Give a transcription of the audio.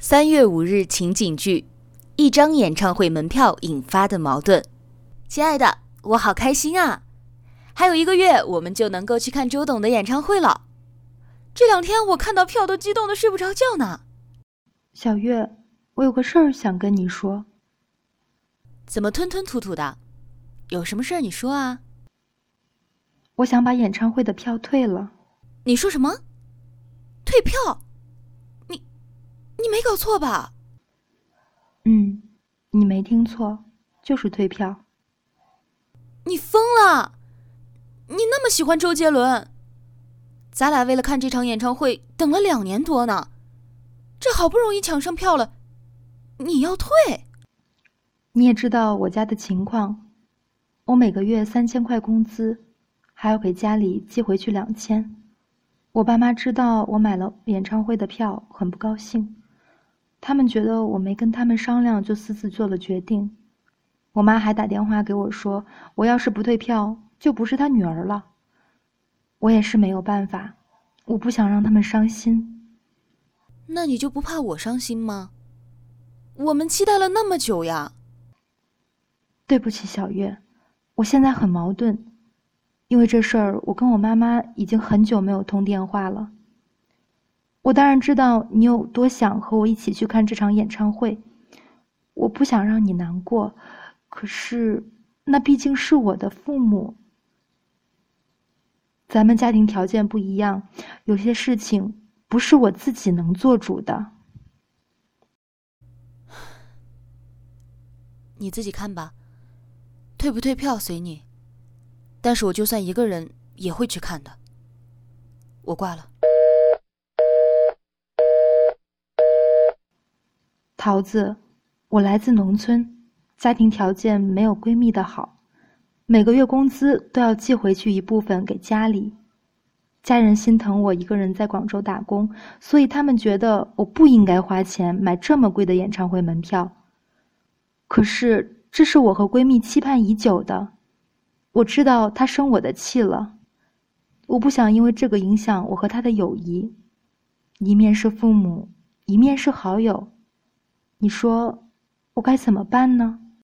三月五日情景剧：一张演唱会门票引发的矛盾。亲爱的，我好开心啊！还有一个月，我们就能够去看周董的演唱会了。这两天我看到票都激动的睡不着觉呢。小月，我有个事儿想跟你说。怎么吞吞吐吐的？有什么事儿你说啊？我想把演唱会的票退了。你说什么？退票？搞错吧？嗯，你没听错，就是退票。你疯了！你那么喜欢周杰伦，咱俩为了看这场演唱会等了两年多呢，这好不容易抢上票了，你要退？你也知道我家的情况，我每个月三千块工资，还要给家里寄回去两千。我爸妈知道我买了演唱会的票，很不高兴。他们觉得我没跟他们商量就私自做了决定，我妈还打电话给我说，我要是不退票，就不是她女儿了。我也是没有办法，我不想让他们伤心。那你就不怕我伤心吗？我们期待了那么久呀。对不起，小月，我现在很矛盾，因为这事儿，我跟我妈妈已经很久没有通电话了。我当然知道你有多想和我一起去看这场演唱会，我不想让你难过，可是那毕竟是我的父母，咱们家庭条件不一样，有些事情不是我自己能做主的。你自己看吧，退不退票随你，但是我就算一个人也会去看的。我挂了。桃子，我来自农村，家庭条件没有闺蜜的好，每个月工资都要寄回去一部分给家里。家人心疼我一个人在广州打工，所以他们觉得我不应该花钱买这么贵的演唱会门票。可是这是我和闺蜜期盼已久的，我知道她生我的气了，我不想因为这个影响我和她的友谊。一面是父母，一面是好友。你说，我该怎么办呢？